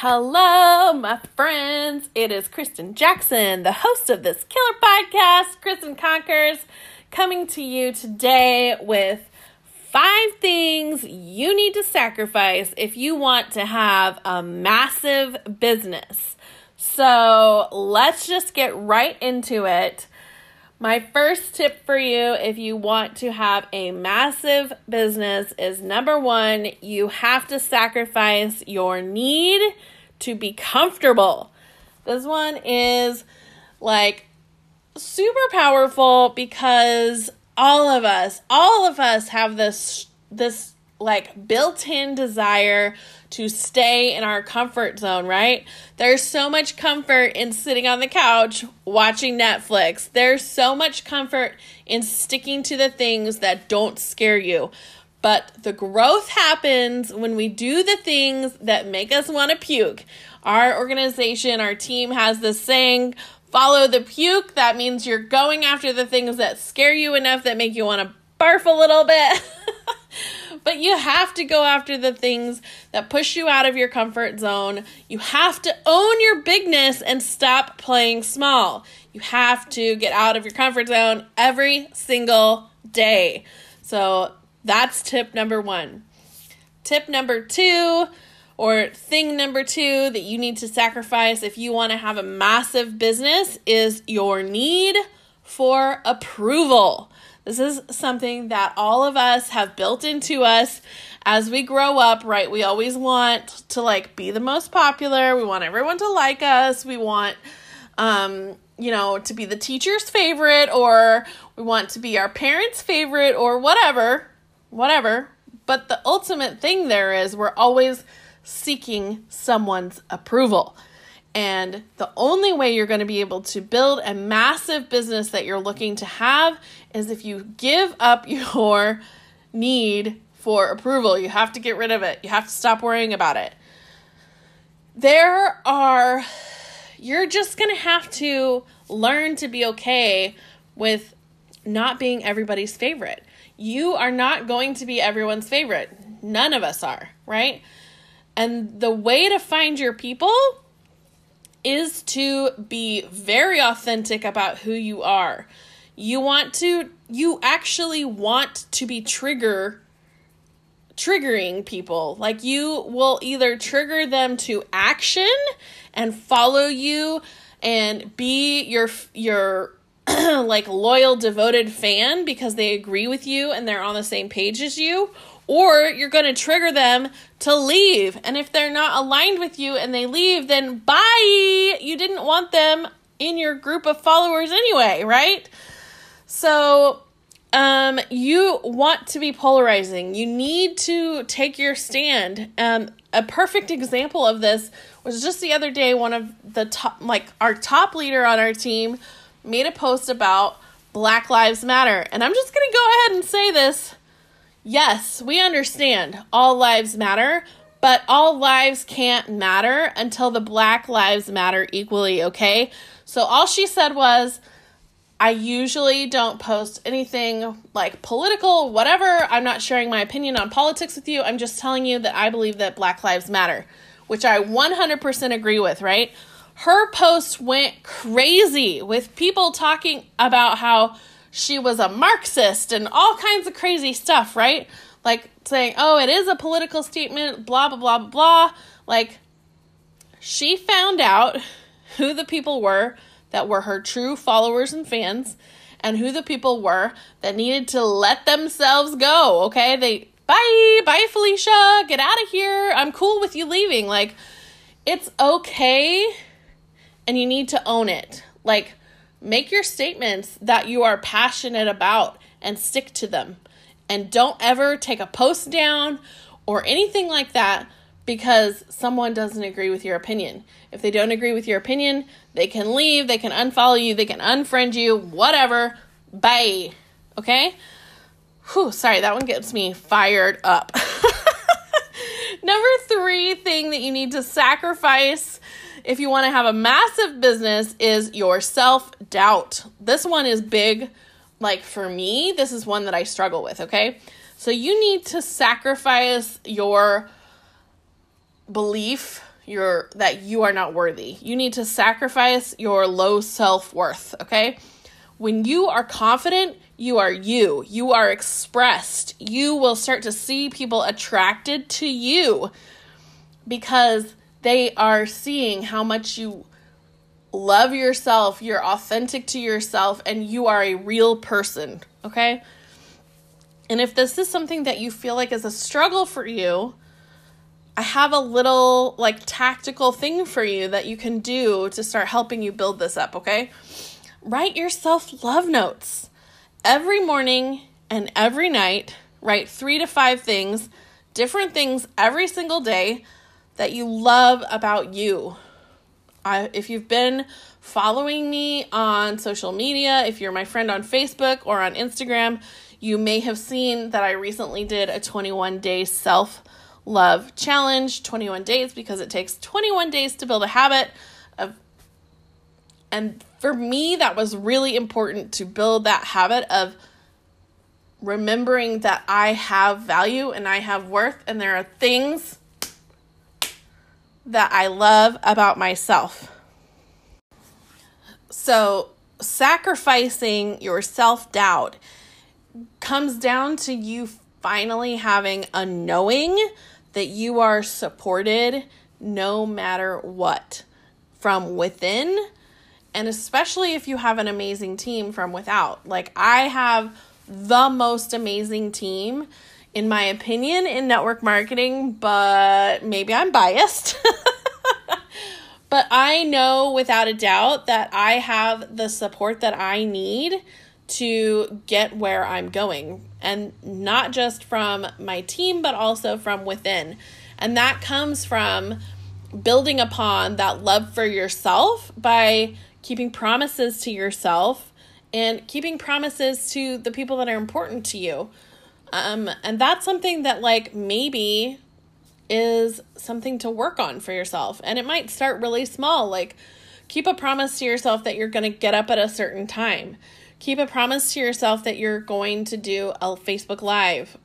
Hello, my friends. It is Christen Jackson, the host of this killer podcast, Christen Conquers, coming to you today with five things you need to sacrifice if you want to have a massive business. So let's just get right into it. My first tip for you if you want to have a massive business is number one, you have to sacrifice your need to be comfortable. This one is like super powerful because all of us, all of us have this this like built-in desire to stay in our comfort zone, right? There's so much comfort in sitting on the couch watching Netflix. There's so much comfort in sticking to the things that don't scare you. But the growth happens when we do the things that make us want to puke. Our organization, our team has this saying, follow the puke. That means you're going after the things that scare you enough that make you want to barf a little bit. But you have to go after the things that push you out of your comfort zone. You have to own your bigness and stop playing small. You have to get out of your comfort zone every single day. So that's tip number one. Tip number two, or thing number two that you need to sacrifice if you want to have a massive business, is your need for approval. This is something that all of us have built into us as we grow up, right? We always want to like be the most popular. We want everyone to like us. We want um, you know, to be the teacher's favorite or we want to be our parents' favorite or whatever, whatever. But the ultimate thing there is we're always seeking someone's approval. And the only way you're going to be able to build a massive business that you're looking to have is if you give up your need for approval. You have to get rid of it, you have to stop worrying about it. There are, you're just going to have to learn to be okay with not being everybody's favorite. You are not going to be everyone's favorite. None of us are, right? And the way to find your people is to be very authentic about who you are. You want to you actually want to be trigger triggering people. Like you will either trigger them to action and follow you and be your your like loyal devoted fan because they agree with you and they're on the same page as you or you're going to trigger them to leave. And if they're not aligned with you and they leave, then bye. You didn't want them in your group of followers anyway, right? So, um, you want to be polarizing. You need to take your stand. Um, a perfect example of this was just the other day. One of the top, like our top leader on our team, made a post about Black Lives Matter, and I'm just gonna go ahead and say this yes, we understand all lives matter, but all lives can't matter until the Black Lives Matter equally, okay? So all she said was, I usually don't post anything like political, whatever. I'm not sharing my opinion on politics with you. I'm just telling you that I believe that Black Lives Matter, which I 100% agree with, right? Her post went crazy with people talking about how she was a Marxist and all kinds of crazy stuff, right? Like saying, oh, it is a political statement, blah, blah, blah, blah, blah. Like, she found out who the people were that were her true followers and fans and who the people were that needed to let themselves go, okay? They, bye, bye, Felicia, get out of here. I'm cool with you leaving. Like, it's okay and you need to own it. Like, Make your statements that you are passionate about and stick to them. And don't ever take a post down or anything like that because someone doesn't agree with your opinion. If they don't agree with your opinion, they can leave, they can unfollow you, they can unfriend you, whatever. Bye. Okay? Whew, sorry, that one gets me fired up. Number three thing that you need to sacrifice if you want to have a massive business is your self doubt. This one is big. Like for me, this is one that I struggle with, okay? So you need to sacrifice your belief, you're that you are not worthy. You need to sacrifice your low self-worth, okay? When you are confident, you are you. You are expressed. You will start to see people attracted to you because they are seeing how much you love yourself, you're authentic to yourself, and you are a real person, okay? And if this is something that you feel like is a struggle for you, I have a little like tactical thing for you that you can do to start helping you build this up, okay? Write yourself love notes. Every morning and every night, write 3 to 5 things, different things every single day that you love about you. I, if you've been following me on social media, if you're my friend on Facebook or on Instagram, you may have seen that I recently did a 21 day self love challenge 21 days because it takes 21 days to build a habit of and for me that was really important to build that habit of remembering that I have value and I have worth and there are things that I love about myself. So, sacrificing your self doubt comes down to you finally having a knowing that you are supported no matter what from within, and especially if you have an amazing team from without. Like, I have the most amazing team in my opinion, in network marketing, but maybe I'm biased. but I know without a doubt that I have the support that I need to get where I'm going. And not just from my team, but also from within. And that comes from building upon that love for yourself by keeping promises to yourself and keeping promises to the people that are important to you. Um, and that's something that, like, maybe is something to work on for yourself. And it might start really small. Like, keep a promise to yourself that you're going to get up at a certain time. Keep a promise to yourself that you're going to do a Facebook Live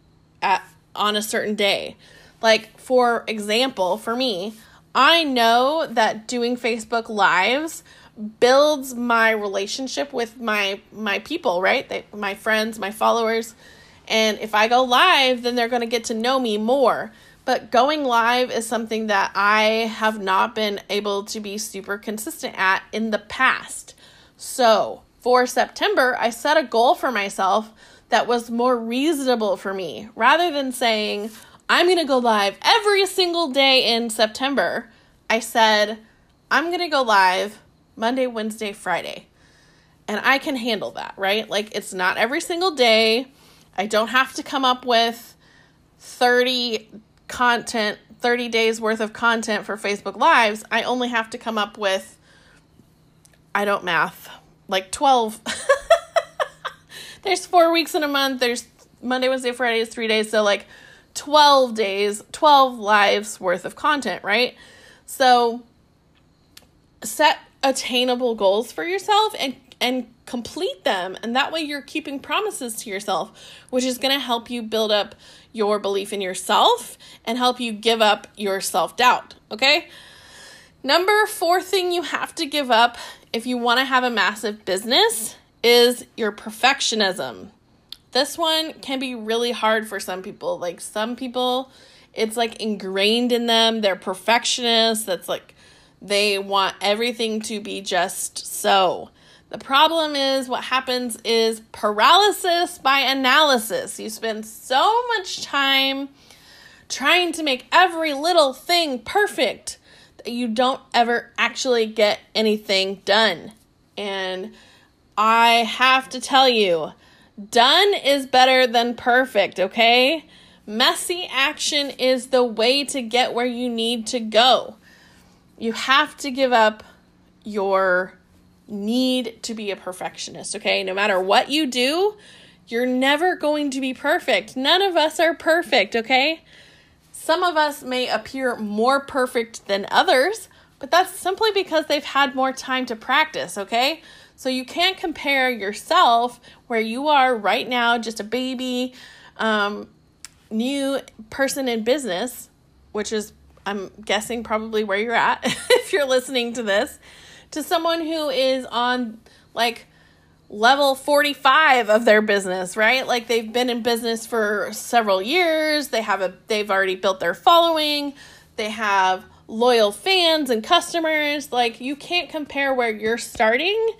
at on a certain day. Like, for example, for me, I know that doing Facebook Lives builds my relationship with my my people, right? They, my friends, my followers and if I go live, then they're going to get to know me more. But going live is something that I have not been able to be super consistent at in the past. So, for September, I set a goal for myself that was more reasonable for me. Rather than saying, I'm going to go live every single day in September, I said, I'm going to go live Monday, Wednesday, Friday. And I can handle that, right? Like, it's not every single day. I don't have to come up with 30 content, 30 days worth of content for Facebook Lives. I only have to come up with, I don't math, like 12. there's four weeks in a month. There's Monday, Wednesday, Friday is three days. So, like 12 days, 12 lives worth of content, right? So, set attainable goals for yourself and and complete them. And that way you're keeping promises to yourself, which is going to help you build up your belief in yourself and help you give up your self doubt. Okay. Number four thing you have to give up if you want to have a massive business is your perfectionism. This one can be really hard for some people. Like some people, it's like ingrained in them. They're perfectionists. That's like they want everything to be just so. The problem is what happens is paralysis by analysis. You spend so much time trying to make every little thing perfect you don't ever actually get anything done. And I have to tell you, done is better than perfect, okay? Messy action is the way to get where you need to go. You have to give up your need to be a perfectionist, okay? No matter what you do, you're never going to be perfect. None of us are perfect, okay? Some of us may appear more perfect than others, but that's simply because they've had more time to practice, okay? So you can't compare yourself where you are right now, just a baby, um, new person in business, which is I'm guessing probably where you're at if you're listening to this, to someone who is on like level 45 of their business, right? Like they've been in business for several years, they have a they've already built their following, they have loyal fans and customers. Like you can't compare where you're starting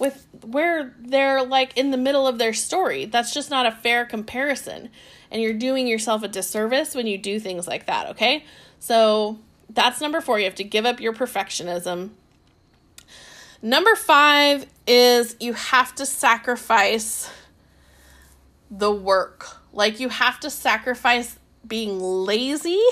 with where they're like in the middle of their story. That's just not a fair comparison. And you're doing yourself a disservice when you do things like that, okay? So that's number 4. You have to give up your perfectionism Number five is you have to sacrifice the work. Like you have to sacrifice being lazy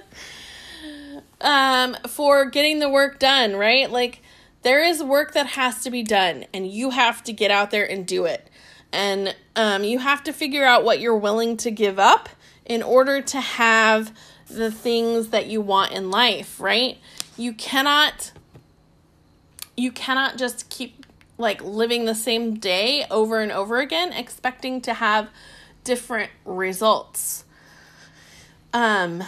um, for getting the work done, right? Like there is work that has to be done and you have to get out there and do it. And um, you have to figure out what you're willing to give up in order to have the things that you want in life, right? You cannot you cannot just keep like living the same day over and over again expecting to have different results. Um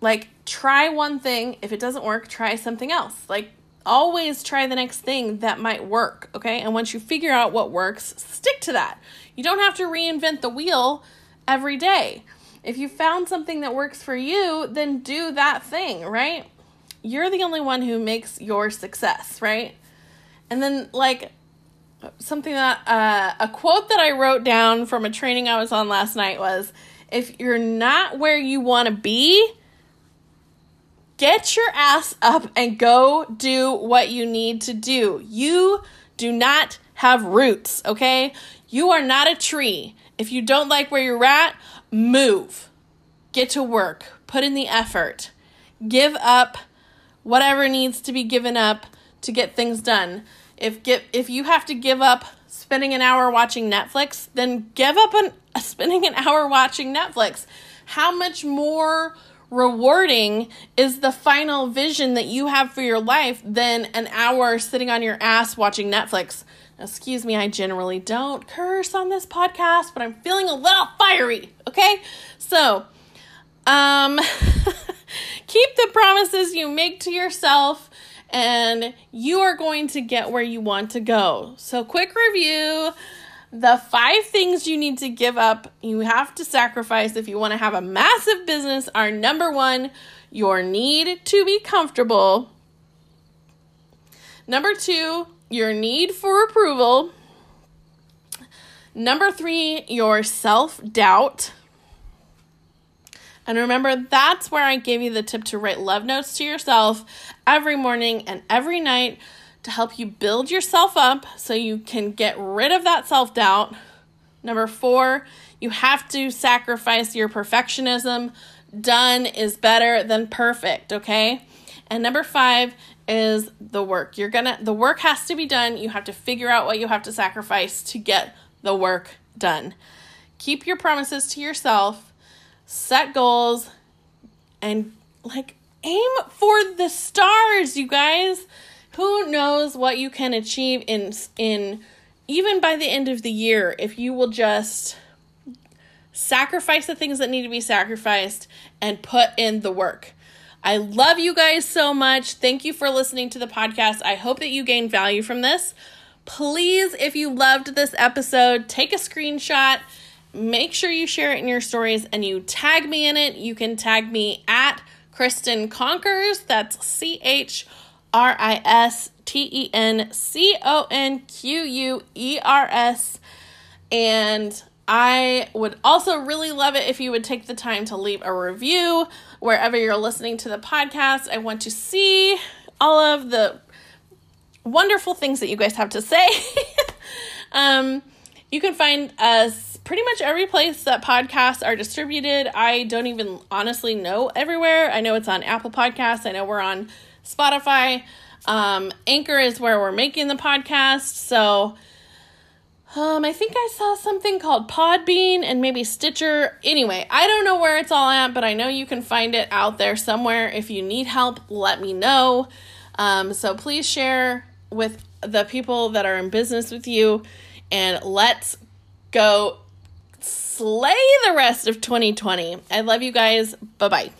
like try one thing, if it doesn't work, try something else. Like always try the next thing that might work, okay? And once you figure out what works, stick to that. You don't have to reinvent the wheel every day. If you found something that works for you, then do that thing, right? You're the only one who makes your success, right? And then, like, something that, uh, a quote that I wrote down from a training I was on last night was if you're not where you want to be, get your ass up and go do what you need to do. You do not have roots, okay? You are not a tree. If you don't like where you're at, move. Get to work. Put in the effort. Give up whatever needs to be given up to get things done. If get if you have to give up spending an hour watching Netflix, then give up an spending an hour watching Netflix. How much more rewarding is the final vision that you have for your life than an hour sitting on your ass watching Netflix? Excuse me, I generally don't curse on this podcast, but I'm feeling a little fiery, okay? So, um keep the promises you make to yourself and you are going to get where you want to go. So, quick review the five things you need to give up, you have to sacrifice if you want to have a massive business are number one, your need to be comfortable. Number two, your need for approval. Number three, your self doubt. And remember, that's where I gave you the tip to write love notes to yourself every morning and every night to help you build yourself up so you can get rid of that self doubt. Number four, you have to sacrifice your perfectionism. Done is better than perfect, okay? And number five is the work. You're gonna, the work has to be done. You have to figure out what you have to sacrifice to get the work done. Keep your promises to yourself set goals, and like aim for the stars, you guys. Who knows what you can achieve in in even by the end of the year if you will just sacrifice the things that need to be sacrificed and put in the work. I love you guys so much. Thank you for listening to the podcast. I hope that you gained value from this. Please, if you loved this episode, take a screenshot make sure you share it in your stories and you tag me in it. You can tag me at Christen Conquers. That's C H R I S T E N C O N Q U E R S. And I would also really love it if you would take the time to leave a review wherever you're listening to the podcast. I want to see all of the wonderful things that you guys have to say. um, you can find us pretty much every place that podcasts are distributed. I don't even honestly know everywhere. I know it's on Apple Podcasts. I know we're on Spotify. Um, Anchor is where we're making the podcast. So um, I think I saw something called Podbean and maybe Stitcher. Anyway, I don't know where it's all at, but I know you can find it out there somewhere. If you need help, let me know. Um, so please share with the people that are in business with you and let's go slay the rest of 2020. I love you guys. Bye bye.